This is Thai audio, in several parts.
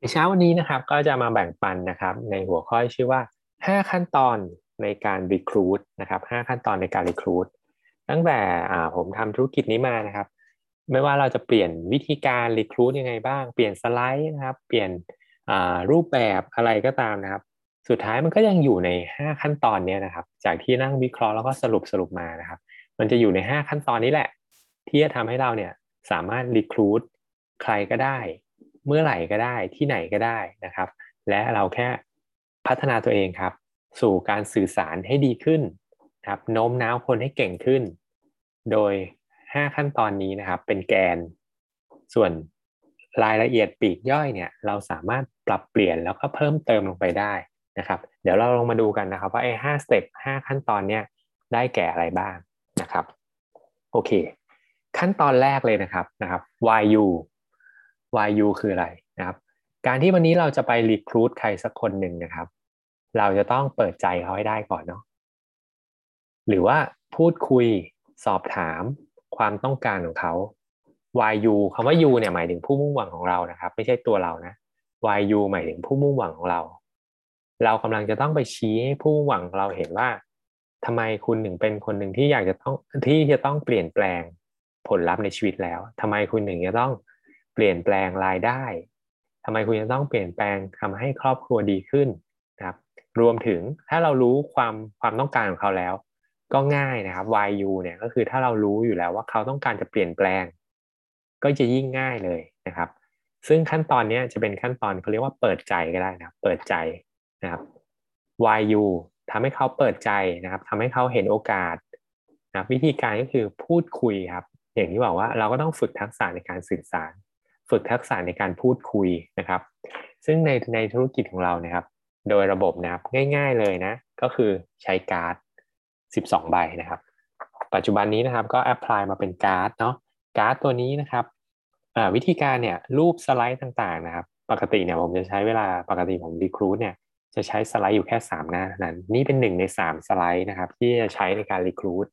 ในเช้าวันนี้นะครับก็จะมาแบ่งปันนะครับในหัวข้อชื่อว่า 5 ขั้นตอนในการรีครูดนะครับ5ขั้นตอนในการรีครูดตั้งแต่ผมทำธุรกิจนี้มานะครับ ไม่ว่าเราจะเปลี่ยนวิธีการรีครูดยังไงบ้าง เปลี่ยนสไลด์นะครับ เปลี่ยนรูปแบบอะไรก็ตามนะครับ สุดท้ายมันก็ยังอยู่ใน 5 ขั้นตอนนี้นะครับ จากที่นั่งวิเคราะห์แล้วก็สรุปสรุปมานะครับ มันจะอยู่ใน 5 ขั้นตอนนี้แหละ ที่จะทำให้เราเนี่ยสามารถรีครูดใครก็ได้ เมื่อไหร่ก็ได้ที่ไหนก็ได้นะครับ และเราแค่พัฒนาตัวเองครับ สู่การสื่อสารให้ดีขึ้นครับโน้มน้าวคนให้เก่งขึ้น โดย 5 ขั้นตอนนี้นะครับเป็นแกน ส่วนรายละเอียดปีกย่อยเนี่ยเราสามารถปรับเปลี่ยนแล้วก็เพิ่มเติมลงไปได้นะครับ เดี๋ยวเราลองมาดูกันนะครับว่าไอ้ห้าสเต็ปห้าขั้นตอนเนี่ยได้แก่อะไรบ้างนะครับโอเค ขั้นตอนแรกเลยนะครับนะครับ why you YU คืออะไรนะครับ การที่วันนี้เราจะไปรีครูดใครสักคนหนึ่งนะครับ เราจะต้องเปิดใจเขาให้ได้ก่อนเนาะหรือว่าพูดคุยสอบถามความต้องการของเขา YU คำว่า U เนี่ยหมายถึงผู้มุ่งหวังของเรานะครับ ไม่ใช่ตัวเรานะ YU หมายถึงผู้มุ่งหวังของเรา เรากำลังจะต้องไปชี้ให้ผู้มุ่งหวังเราเห็นว่าทำไมคุณหนึ่งเป็นคนหนึ่งที่อยากจะต้องที่จะต้องเปลี่ยนแปลงผลลัพธ์ในชีวิตแล้วทำไมคุณหนึ่งจะต้อง เปลี่ยนแปลงรายได้ทำไมคุณจะต้องเปลี่ยนแปลงทำให้ครอบครัวดีขึ้นนะครับ รวมถึงถ้าเรารู้ความความต้องการของเขาแล้ว ก็ง่ายนะครับ YU เนี่ยก็คือถ้าเรารู้อยู่แล้วว่าเขาต้องการจะเปลี่ยนแปลง ก็จะยิ่งง่ายเลยนะครับ ซึ่งขั้นตอนนี้จะเป็นขั้นตอนเขาเรียกว่าเปิดใจก็ได้นะครับ เปิดใจนะครับ YU ทำให้เขาเปิดใจนะครับทำให้เขาเห็นโอกาสนะวิธีการก็คือพูดคุยครับ อย่างที่บอกว่าเราก็ต้องฝึกทักษะในการสื่อสาร ฝึกทักษะในการพูดคุยนะครับ ซึ่งในในธุรกิจของเรานะครับ โดยระบบนะครับง่าย ๆเลยนะ ก็คือใช้การ์ด 12 ใบนะครับ ปัจจุบันนี้นะครับก็ apply มาเป็นการ์ดเนาะการ์ดตัวนี้นะครับวิธีการเนี่ยรูปสไลด์ต่างๆนะครับ ปกติเนี่ยผมจะใช้เวลาปกติผม recruit เนี่ยจะใช้สไลด์อยู่แค่ 3 หน้านั้น นี่เป็นหนึ่งใน 3 สไลด์นะครับ ที่จะใช้ในการ recruit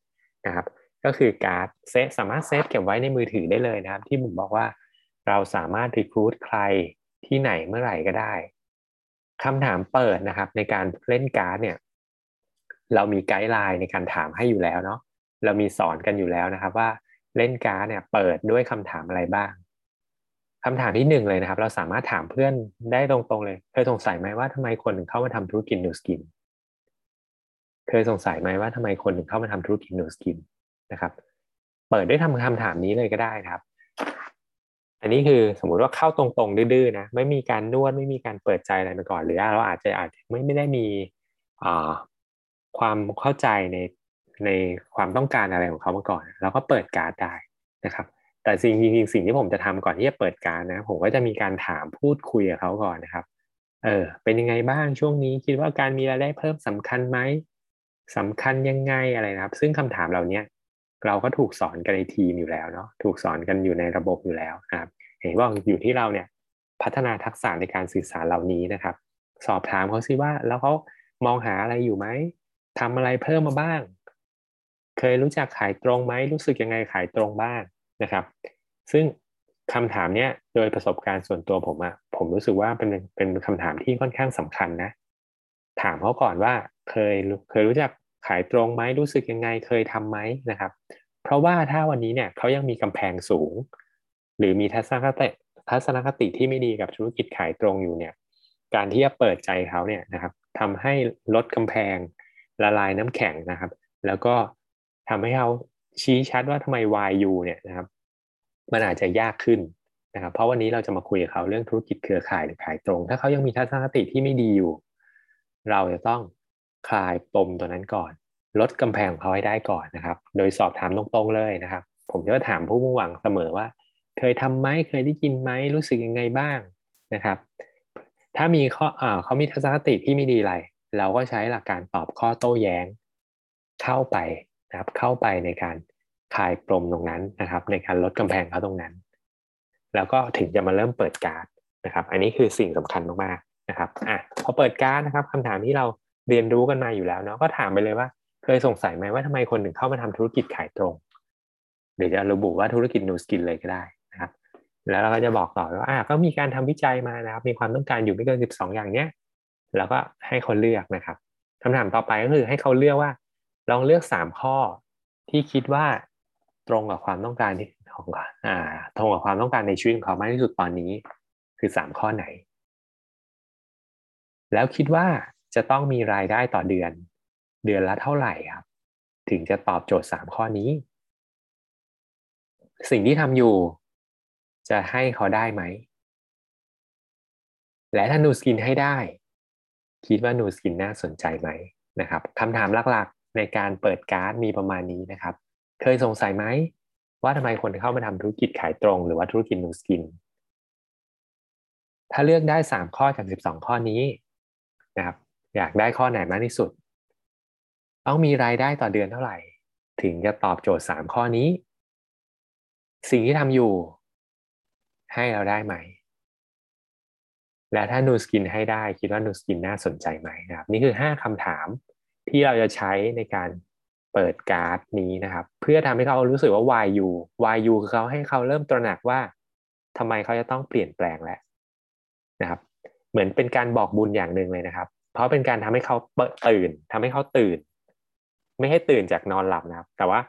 นะครับ ก็คือการ์ดเซตสามารถ save เก็บไว้ในมือถือได้เลยนะครับ ที่ผมบอกว่า เราสามารถ recruit ใครที่ไหนเมื่อไหร่ก็ได้คำถามเปิดนะครับในการเล่นการ์ดเนี่ยเรามี guideline ในการถามให้อยู่แล้วเนาะเรามีสอนกันอยู่แล้วนะครับว่าเล่นการ์ดเนี่ยเปิดด้วยคำถามอะไรบ้างคำถามที่หนึ่งเลยนะครับ เราสามารถถามเพื่อนได้ตรงๆเลย เคยสงสัยไหมว่าทำไมคนถึงเข้ามาทำธุรกิจ Nu Skin เคยสงสัยไหมว่าทำไมคนถึงเข้ามาทำธุรกิจ Nu Skin นะครับ เปิดด้วยทำคำถามนี้เลยก็ได้นะครับ อันนี้คือสมมุติว่าเข้าตรงๆ ดื้อๆนะไม่มีการนวดไม่มีการเปิดใจอะไรมาก่อน หรือเราอาจจะอาจจะไม่ไม่ได้มีความเข้าใจในในความต้องการอะไรของเขามาก่อน เราก็เปิดการ์ดได้นะครับ แต่สิ่งจริงๆสิ่งที่ผมจะทำก่อนที่จะเปิดการนะ ผมก็จะมีการถามพูดคุยกับเขาก่อนนะครับ เออ เป็นยังไงบ้างช่วงนี้คิดว่าการมีรายได้เพิ่มสำคัญไหมสำคัญยังไงอะไรนะครับ ซึ่งคำถามเหล่านี้ เราก็ถูกสอนกันในทีมอยู่แล้วเนาะถูกสอนกันอยู่ในระบบอยู่แล้วนะครับเห็นว่าอยู่ที่เราเนี่ยพัฒนาทักษะในการสื่อสารเหล่านี้นะครับ สอบถามเขาซิว่าแล้วเขามองหาอะไรอยู่ไหมทำอะไรเพิ่มมาบ้าง เคยรู้จักขายตรงไหมรู้สึกยังไงขายตรงบ้างนะครับ ซึ่งคำถามเนี้ยโดยประสบการณ์ส่วนตัวผมอะผมรู้สึกว่าเป็นเป็นคำถามที่ค่อนข้างสำคัญนะ ถามเขาก่อนว่าเคยเคยรู้จัก ขายตรงไหมรู้สึกยังไงเคยทำไหมนะครับ เพราะว่าถ้าวันนี้เนี่ยเขายังมีกำแพงสูง หรือมีทัศนคติทัศนคติที่ไม่ดีกับธุรกิจขายตรงอยู่เนี่ย การที่จะเปิดใจเขาเนี่ยนะครับทำให้ลดกำแพงละลายน้ำแข็งนะครับ แล้วก็ทำให้เขาชี้ชัดว่าทำไม YU เนี่ยนะครับ มันอาจจะยากขึ้นนะครับ เพราะวันนี้เราจะมาคุยกับเขาเรื่องธุรกิจเครือข่ายหรือขายตรง ถ้าเขายังมีทัศนคติที่ไม่ดีอยู่ เราจะต้อง คลายปมตัวนั้นก่อน ลดกำแพงของเขาให้ได้ก่อนนะครับ โดยสอบถามตรงๆเลยนะครับ ผมจะถามผู้มุ่งหวังเสมอว่า เคยทำไหมเคยได้ยินไหมรู้สึกยังไงบ้างนะครับ ถ้ามีข้ออ่าเขามีทัศนคติที่ไม่ดีอะไร เราก็ใช้หลักการตอบข้อโต้แย้ง เข้าไปนะครับ เข้าไปในการคลายปมตรงนั้นนะครับ ในการลดกำแพงเขาตรงนั้น แล้วก็ถึงจะมาเริ่มเปิดการ์ดนะครับ อันนี้คือสิ่งสำคัญมากๆนะครับอะพอเปิดการ์ดนะครับคำถามที่เรา เรียนรู้กันมาอยู่แล้วเนาะก็ถามไปเลยว่า เคยสงสัยไหมว่าทำไมคนถึงเข้ามาทำธุรกิจขายตรงหรือจะระบุว่าธุรกิจนูสกินเลยก็ได้นะครับ แล้วเราก็จะบอกต่อว่าอ่าก็มีการทำวิจัยมานะครับ มีความต้องการอยู่ไม่เกินสิบสองอย่างเนี้ยแล้วก็ให้คนเลือกนะครับคำถามต่อไปก็คือให้เขาเลือกว่า ลองเลือกสามข้อที่คิดว่าตรงกับความต้องการที่ของอ่า ตรงกับความต้องการในชีวิตของเขามากที่สุดตอนนี้ คือสามข้อไหน แล้วคิดว่า จะต้องมีรายได้ต่อเดือน เดือนละเท่าไหร่ครับ ถึงจะตอบโจทย์สามข้อนี้ สิ่งที่ทำอยู่ จะให้เขาได้ไหม และถ้า Nu Skin ให้ได้ คิดว่า Nu Skin น่าสนใจไหมนะครับคำถามหลักๆในการเปิดการ์ดมีประมาณนี้นะครับ เคยสงสัยไหมว่าทำไมคนเข้ามาทำธุรกิจขายตรง หรือว่าธุรกิจ Nu Skin ถ้าเลือกได้สามข้อจากสิบสองข้อนี้นะครับ อยากได้ข้อไหนมากที่สุด ต้องมีรายได้ต่อเดือนเท่าไหร่ ถึงจะตอบโจทย์สามข้อนี้ สิ่งที่ทำอยู่ ให้เราได้ไหม และถ้านูสกินให้ได้คิดว่านูสกินน่าสนใจไหมนะครับ นี่คือห้าคำถามที่เราจะใช้ในการเปิดการ์ดนี้นะครับ เพื่อทำให้เขารู้สึกว่า why you why you คือเขาให้เขาเริ่มตระหนักว่าทำไมเขาจะต้องเปลี่ยนแปลงแล้วนะครับ เหมือนเป็นการบอกบุญอย่างหนึ่งเลยนะครับ เพราะเป็นการทำให้เขาเปิดตื่นทำให้เขาตื่น ไม่ให้ตื่นจากนอนหลับนะครับ แต่ว่า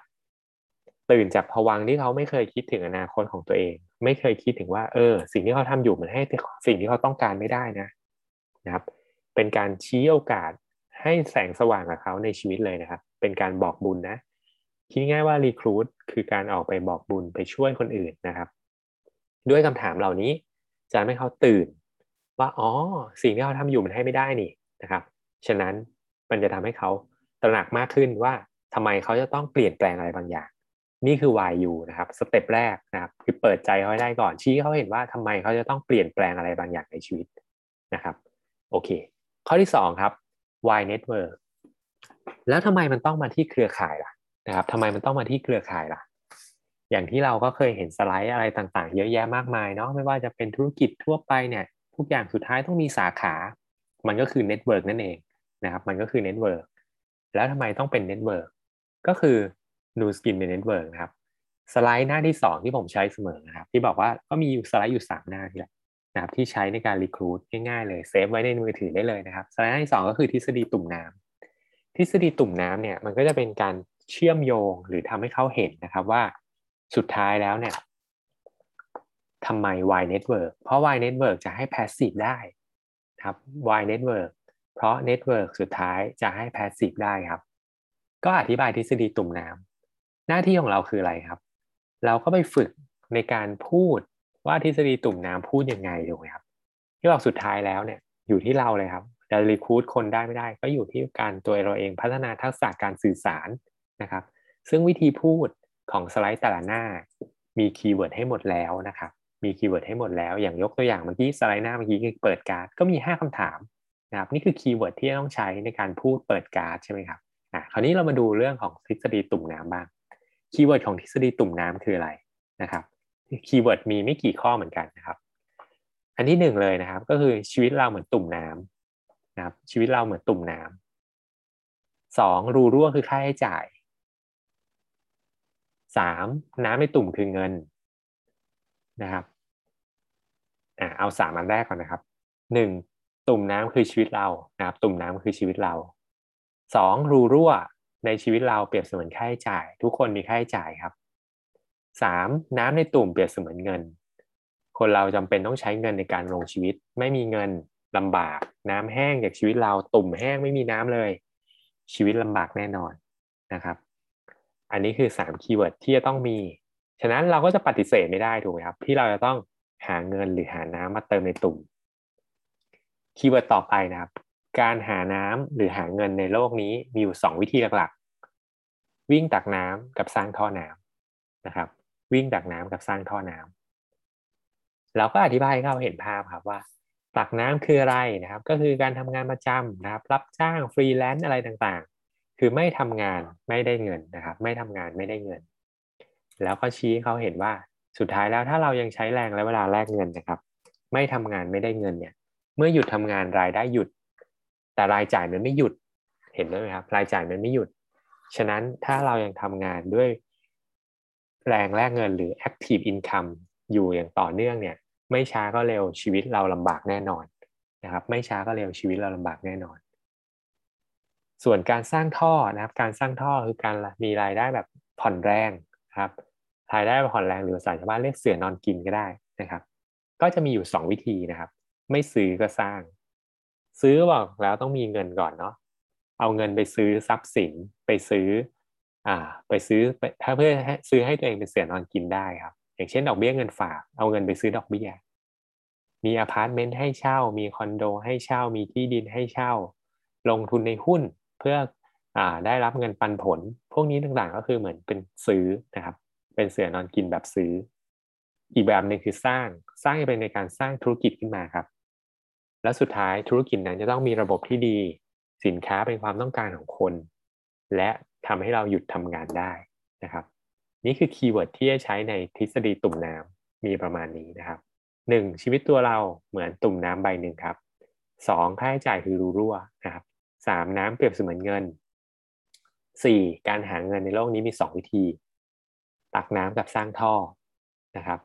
ตื่นจากผวังที่เขาไม่เคยคิดถึงอนาคตของตัวเอง ไม่เคยคิดถึงว่า เออ สิ่งที่เขาทำอยู่มันให้สิ่งที่เขาต้องการไม่ได้นะนะครับ เป็นการชี้โอกาสให้แสงสว่างกับเขาในชีวิตเลยนะครับ เป็นการบอกบุญนะคิดง่ายว่ารีครูดคือการออกไปบอกบุญไปช่วยคนอื่นนะครับ ด้วยคำถามเหล่านี้จะทำให้เขาตื่น ว่าอ๋อสิ่งที่เขาทำอยู่มันให้ไม่ได้นี่ นะครับ ฉะนั้นมันจะทำให้เขาตระหนักมากขึ้นว่าทำไมเขาจะต้องเปลี่ยนแปลงอะไรบางอย่าง นี่คือ why you นะครับสเต็ปแรกนะครับคือเปิดใจเขาได้ก่อนชี้เขาเห็นว่าทำไมเขาจะต้องเปลี่ยนแปลงอะไรบางอย่างในชีวิตนะครับโอเค ข้อที่2ครับ why network แล้วทำไมมันต้องมาที่เครือข่ายล่ะนะครับทำไมมันต้องมาที่เครือข่ายล่ะ อย่างที่เราก็เคยเห็นสไลด์อะไรต่างๆ เยอะแยะมากมายเนาะไม่ว่าจะเป็นธุรกิจทั่วไปเนี่ยทุกอย่างสุดท้ายต้องมีสาขา มันก็คือ network นั่นเองนะครับ มันก็คือ network แล้วทำไมต้องเป็น network ก็คือ Nu Skin เป็น network นะครับ สไลด์หน้าที่ 2 ที่ผมใช้เสมอนะครับ ที่บอกว่าก็มีสไลด์อยู่ 3 หน้าที่แหละนะครับที่ใช้ในการรีคูดง่ายๆเลยเซฟไว้ในมือถือได้เลยนะครับสไลด์หน้าที่ 2 ก็คือทฤษฎีตุ่มน้ำทฤษฎีตุ่มน้ำเนี่ยมันก็จะเป็นการเชื่อมโยงหรือทำให้เขาเห็นนะครับว่าสุดท้ายแล้วเนี่ยทำไม Y Network เพราะ Y Network จะให้ Passive ได้ ครับ Y Network เพราะ Network สุดท้ายจะให้ Passive ได้ครับ ก็อธิบายทฤษฎีตุ่มน้ำหน้าที่ของเราคืออะไรครับ เราก็ไปฝึกในการพูดว่าทฤษฎีตุ่มน้ำพูดยังไงถูกไหมครับที่บอกสุดท้ายแล้วเนี่ยอยู่ที่เราเลยครับจะ recruit คนได้ไม่ได้ ก็อยู่ที่การตัวเราเองพัฒนาทักษะการสื่อสารนะครับ ซึ่งวิธีพูดของสไลด์แต่ละหน้ามี keyword ให้หมดแล้วนะครับ มี keyword ให้หมดแล้ว อย่างยกตัวอย่างเมื่อกี้สไลด์หน้าเมื่อกี้เปิดการ์ดก็มี 5คำถามนะครับนี่คือ keyword ที่ต้องใช้ในการพูดเปิดการ์ดใช่ไหมครับอะคราวนี้เรามาดูเรื่องของทฤษฎีตุ่มน้ำบ้าง keyword ของทฤษฎีตุ่มน้ำคืออะไรนะครับ keyword มีไม่กี่ข้อเหมือนกันนะครับ อันที่หนึ่งเลยนะครับ ก็คือชีวิตเราเหมือนตุ่มน้ำนะครับ ชีวิตเราเหมือนตุ่มน้ำสองรูรั่วคือค่าใช้จ่ายสามน้ำในตุ่มคือเงิน นะครับอ่าเอาสามอันแรกก่อนนะครับหนึ่งตุ่มน้ำคือชีวิตเรานะครับ ตุ่มน้ำคือชีวิตเราสองรูรั่วในชีวิตเราเปรียบเสมือนค่าใช้จ่าย ทุกคนมีค่าใช้จ่ายครับสามน้ำในตุ่มเปรียบเสมือนเงิน คนเราจำเป็นต้องใช้เงินในการลงชีวิต ไม่มีเงินลำบาก น้ำแห้งจากชีวิตเราตุ่มแห้งไม่มีน้ำเลย ชีวิตลำบากแน่นอนนะครับ อันนี้คือสามคีย์เวิร์ดที่จะต้องมี ฉะนั้นเราก็จะปฏิเสธไม่ได้ถูกไหมครับ ที่เราจะต้องหาเงินหรือหาน้ำมาเติมในตุ่ม keyword ต่อไปนะครับ การหาน้ำหรือหาเงินในโลกนี้มีอยู่สองวิธีหลักๆ วิ่งตักน้ำกับสร้างท่อน้ำนะครับ วิ่งตักน้ำกับสร้างท่อน้ำเราก็อธิบายให้เขาเห็นภาพครับว่า ตักน้ำคืออะไรนะครับ ก็คือการทำงานประจำนะครับ รับจ้างฟรีแลนซ์อะไรต่างๆ คือไม่ทำงานไม่ได้เงินนะครับ ไม่ทำงานไม่ได้เงิน แล้วก็ชี้เขาเห็นว่าสุดท้ายแล้วถ้าเรายังใช้แรงและเวลาแลกเงินนะครับ ไม่ทำงานไม่ได้เงินเนี่ย เมื่อหยุดทำงานรายได้หยุด แต่รายจ่ายมันไม่หยุดเห็นไหมครับ รายจ่ายมันไม่หยุด ฉะนั้นถ้าเรายังทำงานด้วยแรงแลกเงินหรือ active income อยู่อย่างต่อเนื่องเนี่ย ไม่ช้าก็เร็วชีวิตเราลำบากแน่นอนนะครับ ไม่ช้าก็เร็วชีวิตเราลำบากแน่นอน ส่วนการสร้างท่อนะครับ การสร้างท่อคือการมีรายได้แบบผ่อนแรงครับ รายได้ผ่อนแรงหรือภาษาชาวบ้านเรียกเสือนอนกินก็ได้นะครับ ก็จะมีอยู่ 2 วิธีนะครับ ไม่ซื้อก็สร้าง ซื้อบอกแล้วต้องมีเงินก่อนเนาะเอาเงินไปซื้อทรัพย์สินไปซื้ออ่าไปซื้อถ้าเพื่อซื้อให้ตัวเองเป็นเสือนอนกินได้ครับ อย่างเช่นดอกเบี้ยเงินฝากเอาเงินไปซื้อดอกเบี้ยมีอพาร์ตเมนต์ให้เช่า มีคอนโดให้เช่า มีที่ดินให้เช่า ลงทุนในหุ้นเพื่ออ่าได้รับเงินปันผล พวกนี้ต่างๆก็คือเหมือนเป็นซื้อนะครับ เป็นเสือนอนกินแบบซื้อ อีกแบบหนึ่งคือสร้าง สร้างเป็นในการสร้างธุรกิจขึ้นมาครับ แล้วสุดท้ายธุรกิจนั้นจะต้องมีระบบที่ดี สินค้าเป็นความต้องการของคน และทำให้เราหยุดทำงานได้นะครับ นี่คือ keyword ที่จะใช้ในทฤษฎีตุ่มน้ำมีประมาณนี้นะครับหนึ่งชีวิตตัวเราเหมือนตุ่มน้ำใบหนึ่งครับสองค่าใช้จ่ายคือรูรั่วนะครับสามน้ำเปรียบเสมือนเงินสี่การหาเงินในโลกนี้มีสองวิธี ตักน้ำกับสร้างท่อนะครับ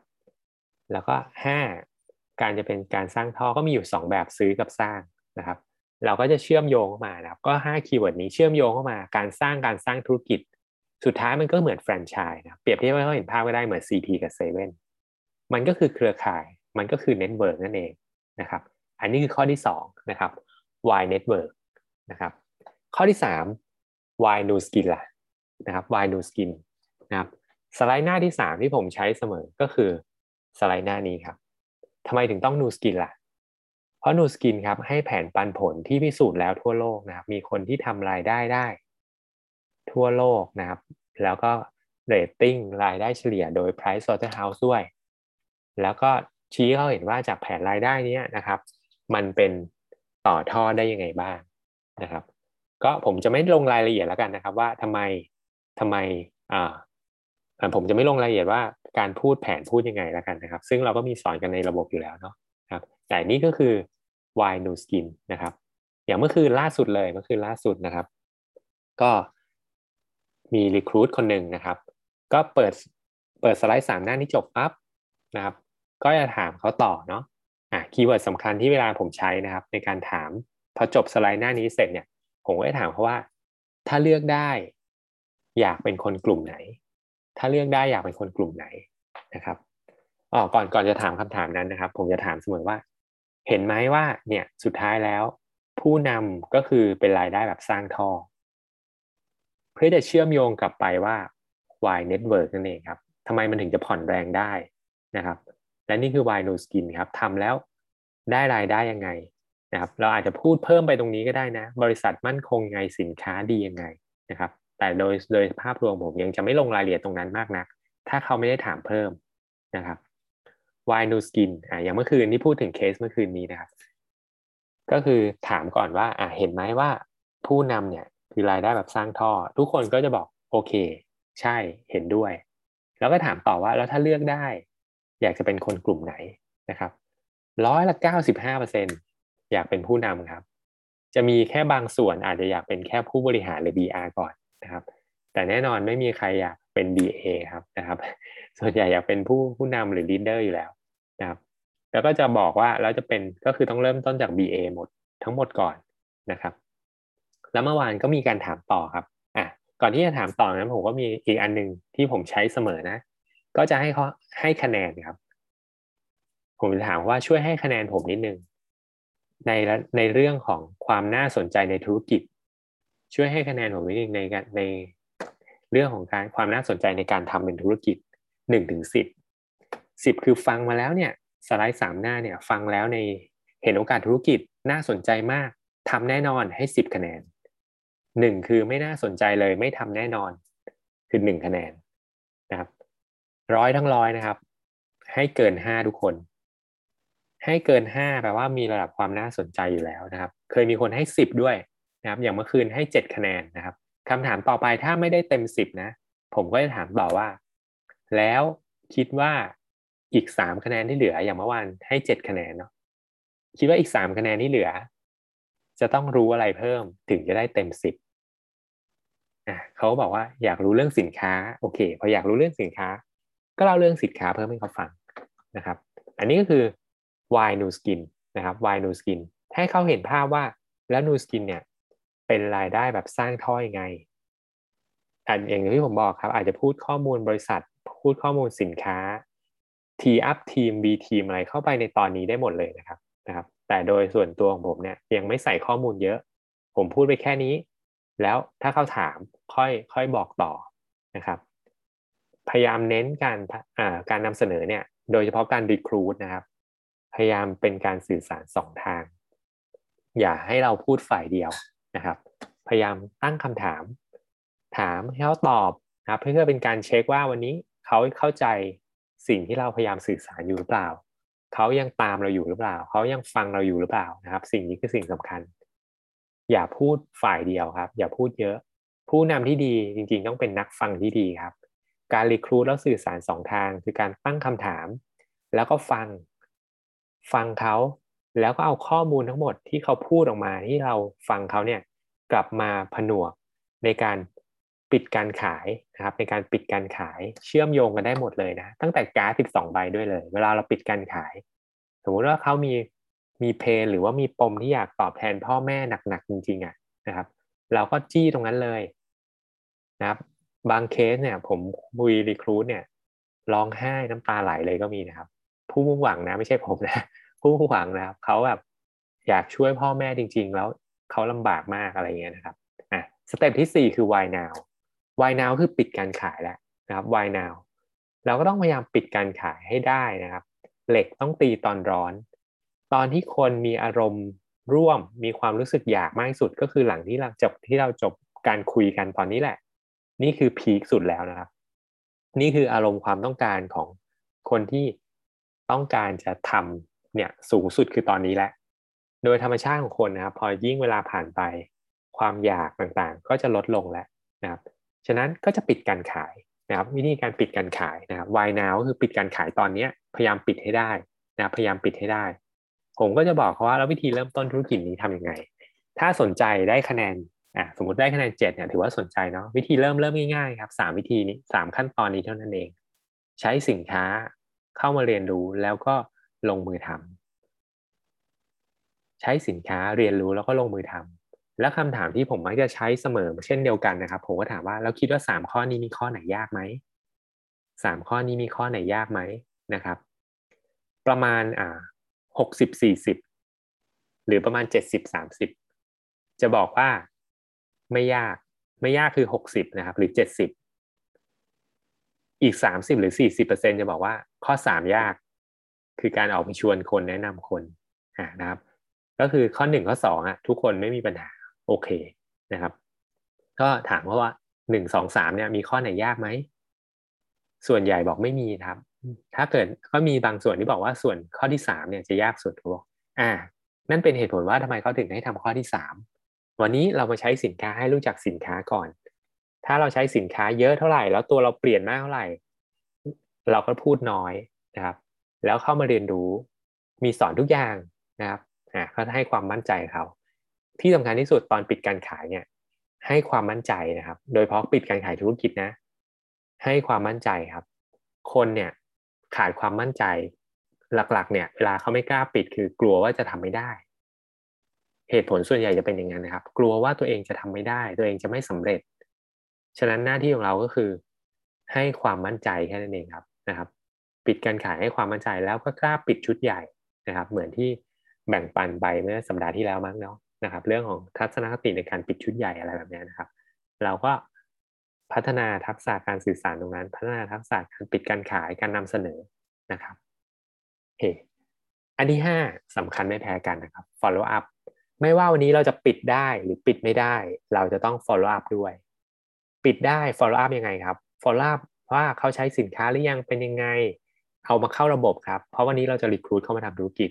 แล้วก็ห้าการจะเป็นการสร้างท่อก็มีอยู่สองแบบซื้อกับสร้างนะครับ เราก็จะเชื่อมโยงเข้ามานะครับ ก็ห้า keyword นี้เชื่อมโยงเข้ามา การสร้างการสร้างธุรกิจ สุดท้ายมันก็เหมือนแฟรนไชส์นะเปรียบเทียบให้เขาเห็นภาพก็ได้เหมือน CP กับ7มันก็คือเครือข่ายมันก็คือ network นั่นเองนะครับ อันนี้คือข้อที่2นะครับ why network นะครับ ข้อที่ 3 why Nu Skin ล่ะนะครับ why Nu Skin นะครับ สไลด์หน้าที่3ที่ผมใช้เสมอก็คือสไลด์หน้านี้ครับทำไมถึงต้อง new skill ล่ะ เพราะ new skill ครับให้แผนปันผลที่พิสูจน์แล้วทั่วโลกนะครับ มีคนที่ทำรายได้ได้ ทั่วโลกนะครับ แล้วก็เรตติ้งรายได้เฉลี่ยโดย Price Waterhouse ด้วย แล้วก็ชี้เขาเห็นว่าจากแผนรายได้นี้นะครับ มันเป็นต่อท่อได้ยังไงบ้างนะครับ ก็ผมจะไม่ลงรายละเอียดแล้วกันนะครับ ว่าทำไมทำไมอ่า ผมจะไม่ลงรายละเอียดว่าการพูดแผนพูดยังไงแล้วกันนะครับ ซึ่งเราก็มีสอนกันในระบบอยู่แล้วเนาะครับแต่นี่ก็คือ why no skin นะครับ อย่างเมื่อคืนล่าสุดเลยเมื่อคืนล่าสุดนะครับ ก็มี recruit คนหนึ่งนะครับ ก็เปิดเปิดสไลด์สามหน้านี้จบปั๊บนะครับ ก็จะถามเขาต่อเนาะอะ keyword สำคัญที่เวลาผมใช้นะครับ ในการถามพอจบสไลด์หน้านี้เสร็จเนี่ย ผมก็จะถามเขาว่า ถ้าเลือกได้ อยากเป็นคนกลุ่มไหน ถ้าเลือกได้อยากเป็นคนกลุ่มไหนนะครับอ๋อก่อนก่อนจะถามคำถามนั้นนะครับ ผมจะถามเสมอว่า เห็นไหมว่าเนี่ยสุดท้ายแล้ว ผู้นำก็คือเป็นรายได้แบบสร้างท่อ เพื่อจะเชื่อมโยงกลับไปว่า why network นั่นเองครับทำไมมันถึงจะผ่อนแรงได้นะครับ และนี่คือ why no skin ครับทำแล้วได้รายได้ยังไงนะครับ เราอาจจะพูดเพิ่มไปตรงนี้ก็ได้นะ บริษัทมั่นคงไงสินค้าดียังไงนะครับ แต่โดยโดยภาพรวมผมยังจะไม่ลงรายละเอียดตรงนั้นมากนัก ถ้าเขาไม่ได้ถามเพิ่มนะครับ why no skin อ่าอย่างเมื่อคืนที่พูดถึงเคสเมื่อคืนนี้นะครับ ก็คือถามก่อนว่าอ่าเห็นไหมว่าผู้นำเนี่ยคือรายได้แบบสร้างท่อ ทุกคนก็จะบอกโอเค ใช่เห็นด้วย แล้วก็ถามต่อว่าแล้วถ้าเลือกได้ อยากจะเป็นคนกลุ่มไหนนะครับร้อยละเก้าสิบห้าเปอร์เซ็นอยากเป็นผู้นำครับ จะมีแค่บางส่วนอาจจะอยากเป็นแค่ผู้บริหารหรือ BR ก่อน นะครับ แต่แน่นอนไม่มีใครอยากเป็น BA ครับนะครับ ส่วนใหญ่อยากเป็นผู้ผู้นำหรือ leader อยู่แล้วนะครับ แล้วก็จะบอกว่าแล้วจะเป็นก็คือต้องเริ่มต้นจาก BA หมดทั้งหมดก่อนนะครับ แล้วเมื่อวานก็มีการถามต่อครับอะก่อนที่จะถามต่อนะผมก็มีอีกอันหนึ่งที่ผมใช้เสมอนะ ก็จะให้เขาให้คะแนนครับ ผมจะถามว่าช่วยให้คะแนนผมนิดนึงในในเรื่องของความน่าสนใจในธุรกิจ ช่วยให้คะแนนผมนิดนึงในในเรื่องของการความน่าสนใจในการทำเป็นธุรกิจหนึ่งถึงสิบสิบคือฟังมาแล้วเนี่ยสไลด์สามหน้าเนี่ยฟังแล้วในเห็นโอกาสธุรกิจน่าสนใจมากทำแน่นอนให้สิบคะแนนหนึ่งคือไม่น่าสนใจเลยไม่ทำแน่นอนคือหนึ่งคะแนนนะครับร้อยทั้งร้อยนะครับ ให้เกินห้าทุกคน ให้เกินห้าแปลว่ามีระดับความน่าสนใจอยู่แล้วนะครับ เคยมีคนให้สิบด้วย นะครับ อย่างเมื่อคืนให้เจ็ดคะแนนนะครับคำถามต่อไปถ้าไม่ได้เต็มสิบนะ ผมก็จะถามต่อว่า แล้วคิดว่าอีกสามคะแนนที่เหลืออย่างเมื่อวานให้เจ็ดคะแนนเนาะคิดว่าอีกสามคะแนนที่เหลือ จะต้องรู้อะไรเพิ่มถึงจะได้เต็มสิบอะเขาบอกว่าอยากรู้เรื่องสินค้าโอเค พออยากรู้เรื่องสินค้า ก็เล่าเรื่องสินค้าเพิ่มให้เขาฟังนะครับ อันนี้ก็คือ why new skin นะครับ why new skin ให้เขาเห็นภาพว่าแล้ว new skin เนี่ย เป็นรายได้แบบสร้างท่อยังไงอันอย่างที่ผมบอกครับ อาจจะพูดข้อมูลบริษัท พูดข้อมูลสินค้า T up ทีม B ทีมอะไรเข้าไปในตอนนี้ได้หมดเลยนะครับนะครับ แต่โดยส่วนตัวของผมเนี่ยยังไม่ใส่ข้อมูลเยอะ ผมพูดไปแค่นี้ แล้วถ้าเขาถามค่อยค่อยบอกต่อนะครับ พยายามเน้นการการนำเสนอเนี่ยโดยเฉพาะการรีครูดนะครับ พยายามเป็นการสื่อสารสองทาง อย่าให้เราพูดฝ่ายเดียว นะครับ พยายามตั้งคำถาม ถามให้เขาตอบนะครับเพื่อเป็นการเช็คว่าวันนี้เขาเข้าใจสิ่งที่เราพยายามสื่อสารอยู่หรือเปล่า เขายังตามเราอยู่หรือเปล่า เขายังฟังเราอยู่หรือเปล่านะครับ สิ่งนี้คือสิ่งสำคัญ อย่าพูดฝ่ายเดียวครับ อย่าพูดเยอะ ผู้นำที่ดีจริงๆ ต้องเป็นนักฟังที่ดีครับ การรีครูดแล้วสื่อสารสองทาง คือการตั้งคำถาม แล้วก็ฟัง ฟังเขา แล้วก็เอาข้อมูลทั้งหมดที่เขาพูดออกมาที่เราฟังเขาเนี่ยกลับมาผนวกในการปิดการขายนะครับในการปิดการขายเชื่อมโยงกันได้หมดเลยนะ ตั้งแต่การ์ด12 ใบด้วยเลย เวลาเราปิดการขาย สมมติว่าเขามีมีเพนหรือว่ามีปมที่อยากตอบแทนพ่อแม่หนักๆจริงๆอะนะครับ เราก็จี้ตรงนั้นเลยนะครับ บางเคสเนี่ย ผมบุย recruit เนี่ยร้องไห้น้ำตาไหลเลยก็มีนะครับ ผู้มุ่งหวังนะไม่ใช่ผมนะ ผู้หวังนะครับเขาแบบอยากช่วยพ่อแม่จริง ๆ แล้วเขาลำบากมากอะไรเงี้ยนะครับอะสเต็ปที่สี่คือ why now why now คือปิดการขายแล้วนะครับ why now เราก็ต้องพยายามปิดการขายให้ได้นะครับ เหล็กต้องตีตอนร้อน ตอนที่คนมีอารมณ์ร่วมมีความรู้สึกอยากมากที่สุดก็คือหลังที่เราจบที่เราจบการคุยกันตอนนี้แหละ นี่คือพีคสุดแล้วนะครับ นี่คืออารมณ์ความต้องการของคนที่ต้องการจะทำ เนี่ยสูงสุดคือตอนนี้แหละ โดยธรรมชาติของคนนะครับพอยิ่งเวลาผ่านไป ความอยากต่างๆ ก็จะลดลงแล้วนะครับฉะนั้นก็จะปิดการขายนะครับวิธีการปิดการขายนะครับ why now ก็คือปิดการขายตอนนี้พยายามปิดให้ได้นะพยายามปิดให้ได้ ผมก็จะบอกเขาว่าแล้ววิธีเริ่มต้นธุรกิจนี้ทํำยังไง ถ้าสนใจได้คะแนนอะสมมติได้คะแนนเจ็ดเนี่ยถือว่าสนใจเนาะวิธีเริ่มเริ่มง่ายๆครับสามวิธีนี้สามขั้นตอนนี้เท่านั้นเอง ใช้สินค้าเข้ามาเรียนรู้แล้วก็ ลงมือทำใช้สินค้าเรียนรู้แล้วก็ลงมือทำแล้วคำถามที่ผมมักจะใช้เสมอเช่นเดียวกันนะครับ ผมก็ถามว่าแล้วคิดว่าสามข้อนี้มีข้อไหนยากไหมสามข้อนี้มีข้อไหนยากไหมนะครับ ประมาณอ่าหกสิบสี่สิบหรือประมาณเจ็ดสิบสามสิบจะบอกว่าไม่ยากไม่ยากคือหกสิบนะครับ หรือเจ็ดสิบอีกสามสิบหรือสี่สิบเปอร์เซ็นจะบอกว่าข้อสามยาก คือการออกไปชวนคนแนะนำคนนะครับ ก็คือข้อหนึ่งข้อสองอะทุกคนไม่มีปัญหาโอเคนะครับ ก็ถามว่าหนึ่งสองสามเนี่ยมีข้อไหนยากไหมส่วนใหญ่บอกไม่มีครับ ถ้าเกิดก็มีบางส่วนที่บอกว่าส่วนข้อที่สามเนี่ยจะยากสุดบอกอ่า นั่นเป็นเหตุผลว่าทำไมเขาถึงให้ทำข้อที่สามวันนี้เรามาใช้สินค้าให้รู้จักสินค้าก่อน ถ้าเราใช้สินค้าเยอะเท่าไหร่ แล้วตัวเราเปลี่ยนมากเท่าไหร่ เราก็พูดน้อยนะครับ แล้วเข้ามาเรียนรู้มีสอนทุกอย่างนะครับอ่าก็ให้ความมั่นใจเขาที่สำคัญที่สุดตอนปิดการขายเนี่ย ให้ความมั่นใจนะครับ โดยเพราะปิดการขายธุรกิจนะ ให้ความมั่นใจครับ คนเนี่ยขาดความมั่นใจหลักๆ เนี่ย เวลาเขาไม่กล้าปิดคือกลัวว่าจะทำไม่ได้ เหตุผลส่วนใหญ่จะเป็นอย่างนั้นนะครับ กลัวว่าตัวเองจะทำไม่ได้ ตัวเองจะไม่สำเร็จ ฉะนั้นหน้าที่ของเราก็คือ ให้ความมั่นใจแค่นั้นเองครับนะครับ ปิดการขายให้ความมั่นใจแล้วก็กล้าปิดชุดใหญ่นะครับ เหมือนที่แบ่งปันไปเมื่อสัปดาห์ที่แล้วมั้งเนาะนะครับ เรื่องของทัศนคติในการปิดชุดใหญ่อะไรแบบนี้นะครับ เราก็พัฒนาทักษะการสื่อสารตรงนั้น พัฒนาทักษะการปิดการขายการนำเสนอนะครับเฮ้อันที่ห้าสำคัญไม่แพ้กันนะครับ follow up ไม่ว่าวันนี้เราจะปิดได้หรือปิดไม่ได้ เราจะต้อง follow up ด้วย ปิดได้ follow up ยังไงครับ follow up ว่าเขาใช้สินค้าหรือยังเป็นยังไง เอามาเข้าระบบครับ เพราะวันนี้เราจะรีคูดเข้ามาทำธุรกิจ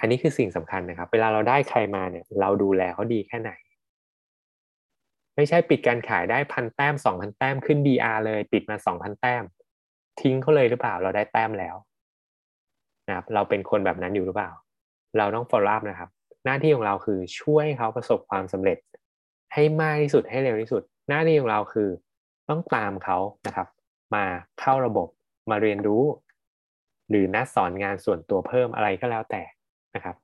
อันนี้คือสิ่งสำคัญนะครับ เวลาเราได้ใครมาเนี่ย เราดูแลเขาดีแค่ไหน ไม่ใช่ปิดการขายได้พันแต้มสองพันแต้มขึ้น DR เลย ปิดมาสองพันแต้ม ทิ้งเขาเลยหรือเปล่า เราได้แต้มแล้วนะครับเราเป็นคนแบบนั้นอยู่หรือเปล่า เราต้อง follow up นะครับ หน้าที่ของเราคือช่วยเขาประสบความสำเร็จ ให้มากที่สุดให้เร็วที่สุด หน้าที่ของเราคือต้องตามเขานะครับ มาเข้าระบบ มาเรียนรู้ หรือนัดสอนงานส่วนตัวเพิ่มอะไรก็แล้วแต่นะครับ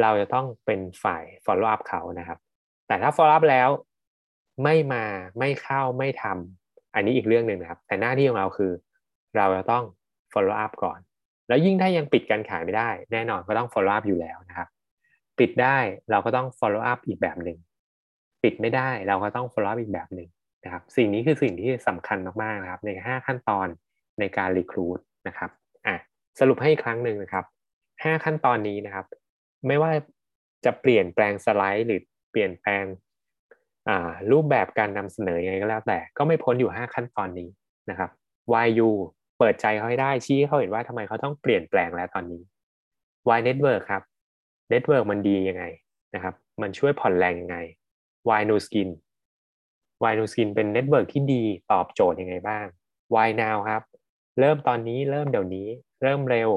เราจะต้องเป็นฝ่าย follow up เขานะครับ แต่ถ้า follow up แล้วไม่มาไม่เข้าไม่ทำอันนี้อีกเรื่องหนึ่งนะครับ แต่หน้าที่ของเราคือ เราจะต้อง follow up ก่อน แล้วยิ่งถ้ายังปิดการขายไม่ได้ แน่นอนก็ต้อง follow up อยู่แล้วนะครับ ปิดได้เราก็ต้อง follow up อีกแบบหนึ่งปิดไม่ได้เราก็ต้อง follow up อีกแบบหนึ่ง นะครับสิ่งนี้คือสิ่งที่สำคัญมากๆนะครับ ใน 5 ขั้นตอนในการ recruit นะครับอะสรุปให้อีกครั้งหนึ่งนะครับ 5 ขั้นตอนนี้นะครับ ไม่ว่าจะเปลี่ยนแปลงสไลด์หรือเปลี่ยนแปลงรูปแบบการนำเสนอยังไงก็แล้วแต่ ก็ไม่พ้นอยู่ 5 ขั้นตอนนี้นะครับ why you เปิดใจเขาให้ได้ชี้เขาเห็นว่าทำไมเขาต้องเปลี่ยนแปลงแล้วตอนนี้ why network ครับ network มันดียังไงนะครับ มันช่วยผ่อนแรงยังไง why no skin why no skin เป็นเน็ตเวิร์กที่ดีตอบโจทย์ยังไงบ้าง why now ครับ เริ่มตอนนี้เริ่มเดี๋ยวนี้เริ่มเร็ว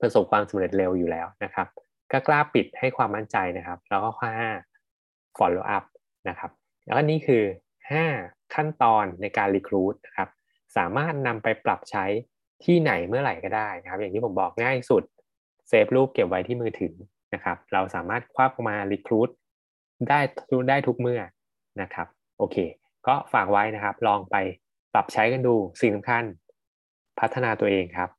ประสบความสำเร็จเร็วอยู่แล้วนะครับก็กล้าปิดให้ความมั่นใจนะครับ แล้วก็ข้อ5 follow up นะครับแล้วก็นี่คือ 5 ขั้นตอนในการ recruit นะครับสามารถนำไปปรับใช้ที่ไหนเมื่อไหร่ก็ได้นะครับ อย่างที่ผมบอกง่ายสุด save รูปเก็บไว้ที่มือถือนะครับ เราสามารถคว้ามา recruit ได้ได้ทุกเมื่อนะครับ โอเค ก็ฝากไว้นะครับ ลองไปปรับใช้กันดูสิ่งสำคัญ พัฒนาตัวเองครับ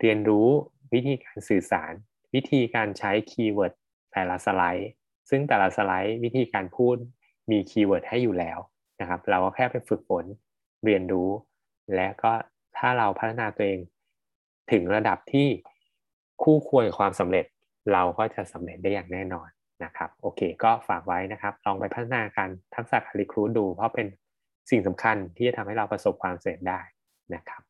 เรียนรู้วิธีการสื่อสาร วิธีการใช้ keywordแต่ละสไลด์ ซึ่งแต่ละสไลด์วิธีการพูดมีคีย์เวิร์ดให้อยู่แล้วนะครับ เราก็แค่ไปฝึกฝนเรียนรู้ และก็ถ้าเราพัฒนาตัวเอง ถึงระดับที่คู่ควรกับความสำเร็จเราก็จะสำเร็จได้อย่างแน่นอน นะครับโอเคก็ฝากไว้นะครับ ลองไปพัฒนาการทักษะการรีครูดดู เพราะเป็นสิ่งสำคัญที่จะทำให้เราประสบความสำเร็จได้นะครับ